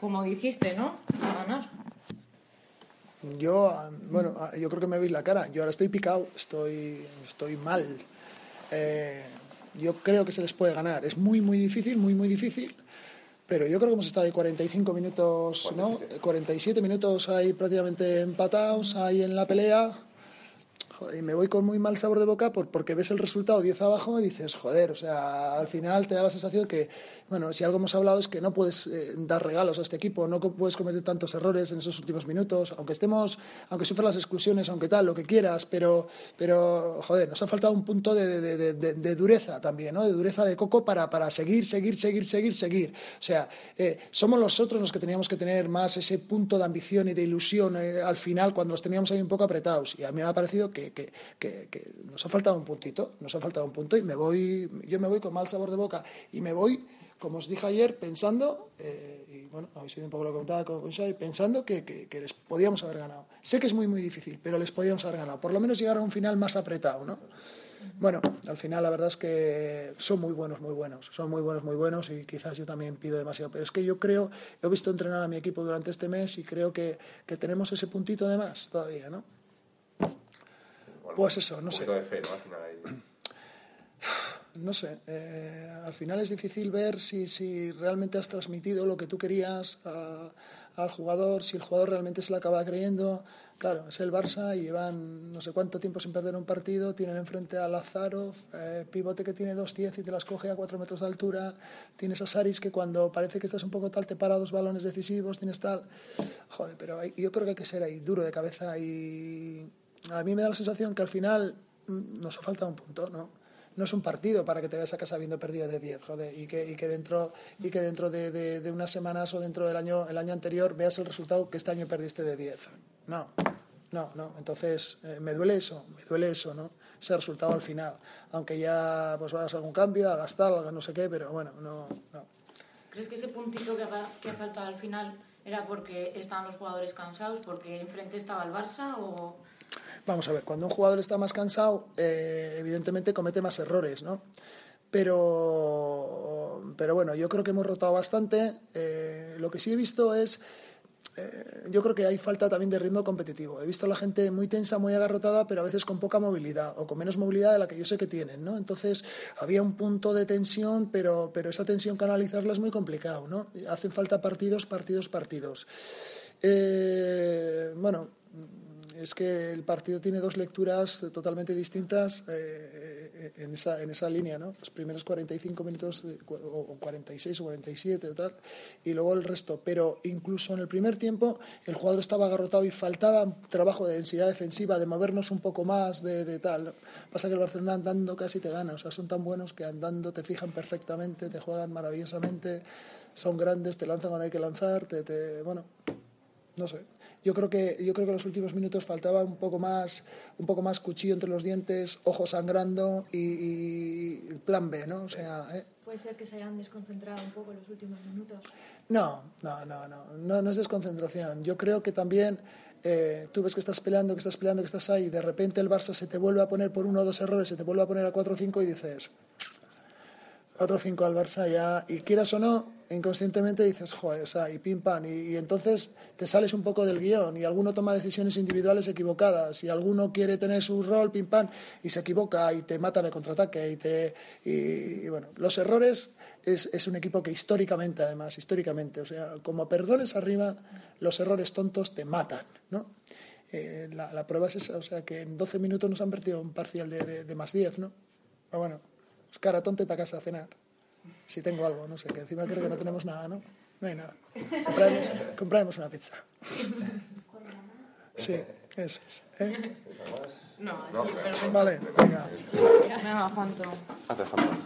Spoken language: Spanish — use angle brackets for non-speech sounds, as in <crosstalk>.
como dijiste, ¿no? A ganar. Yo, bueno, ah, yo creo que me veis la cara. Yo ahora estoy picado, estoy, estoy mal. Eh, yo creo que se les puede ganar. Es muy, muy difícil, muy, muy difícil. Pero yo creo que hemos estado ahí 45 minutos, ¿no? 47 minutos ahí prácticamente empatados, ahí en la pelea y me voy con muy mal sabor de boca por, porque ves el resultado 10 abajo y dices, joder, o sea, al final te da la sensación que, bueno, si algo hemos hablado es que no puedes eh, dar regalos a este equipo, no puedes cometer tantos errores en esos últimos minutos, aunque estemos, aunque sufran las exclusiones, aunque tal, lo que quieras, pero, pero joder, nos ha faltado un punto de, de, de, dureza también, ¿no? De dureza de coco para, para seguir, seguir, seguir, seguir, seguir. O sea, eh, somos nosotros los que teníamos que tener más ese punto de ambición y de ilusión eh, al final cuando los teníamos ahí un poco apretados. Y a mí me ha parecido que que, nos ha faltado un puntito, nos ha faltado un punto y me voy, yo me voy con mal sabor de boca y me voy, como os dije ayer, pensando, eh, y bueno, habéis oído un poco lo que comentaba con Shai, pensando que, que, les podíamos haber ganado. Sé que es muy, muy difícil, pero les podíamos haber ganado. Por lo menos llegar a un final más apretado, ¿no? Bueno, al final la verdad es que son muy buenos, muy buenos. Son muy buenos, muy buenos y quizás yo también pido demasiado. Pero es que yo creo, he visto entrenar a mi equipo durante este mes y creo que, que tenemos ese puntito de más todavía, ¿no? Pues eso, no sé. <sighs> ¿no? sé, eh, al final es difícil ver si, si, realmente has transmitido lo que tú querías al jugador, si el jugador realmente se lo acaba creyendo. Claro, es el Barça y llevan no sé cuánto tiempo sin perder un partido, tienen enfrente a Lazarov, eh, pivote que tiene 2.10 y te las coge a 4 metros de altura, tienes a Saris que cuando parece que estás un poco tal te para dos balones decisivos, tienes tal... Joder, pero yo creo que hay que ser ahí duro de cabeza y a mí me da la sensación que al final mm, nos ha faltado un punto, ¿no? No es un partido para que te vayas a casa habiendo perdido de 10, joder, y que, y que dentro, y que dentro de, de, unas semanas o dentro del año, el año anterior veas el resultado que este año perdiste de 10. No, no, no. Entonces, eh, me duele eso, me duele eso, ¿no? Ese resultado al final. Aunque ya pues hagas algún cambio, a gastar, no sé qué, pero bueno, no, no. ¿Crees que ese puntito que ha, que ha faltado al final era porque estaban los jugadores cansados, porque enfrente estaba el Barça o...? Vamos a ver, cuando un jugador está más cansado, eh, evidentemente comete más errores, ¿no? Pero, pero bueno, yo creo que hemos rotado bastante. Eh, lo que sí he visto es eh, yo creo que hay falta también de ritmo competitivo. He visto a la gente muy tensa, muy agarrotada, pero a veces con poca movilidad o con menos movilidad de la que yo sé que tienen, ¿no? Entonces había un punto de tensión, pero, pero esa tensión canalizarla es muy complicado, ¿no? Hacen falta partidos, partidos, partidos. bueno, es que el partido tiene dos lecturas totalmente distintas eh, en, esa, en esa línea, ¿no? Los primeros 45 minutos, o 46 o 47 o tal, y luego el resto. Pero incluso en el primer tiempo el jugador estaba agarrotado y faltaba trabajo de densidad defensiva, de movernos un poco más, de, de tal. Pasa que el Barcelona andando casi te gana, o sea, son tan buenos que andando te fijan perfectamente, te juegan maravillosamente, son grandes, te lanzan cuando hay que lanzar, te, te bueno, no sé. Yo creo que yo creo que en los últimos minutos faltaba un poco más un poco más cuchillo entre los dientes ojos sangrando y, el plan B no o sea ¿eh? puede ser que se hayan desconcentrado un poco en los últimos minutos no no no no no, no es desconcentración. Yo creo que también eh, tú ves que estás peleando, que estás peleando, que estás ahí, y de repente el Barça se te vuelve a poner por uno o dos errores, se te vuelve a poner a 4 o 5 y dices, 4 o 5 al Barça ya, y quieras o no, inconscientemente dices, joder, o sea, y pim pam, y, entonces te sales un poco del guion y alguno toma decisiones individuales equivocadas y alguno quiere tener su rol, pim pam, y se equivoca y te matan el contraataque y te... Y, bueno, los errores es, es, un equipo que históricamente, además, históricamente, o sea, como perdones arriba, los errores tontos te matan, ¿no? Eh, la, prueba es esa, o sea, que en 12 minutos nos han perdido un parcial de, de, más 10, ¿no? Pero bueno, es cara tonta y para casa a cenar si tengo algo, no sé, que encima creo que no tenemos nada, ¿no? No hay nada. Compraremos, una pizza. Sí, eso es. ¿eh? No, sí, Vale, venga. Venga, ¿cuánto? Hace falta.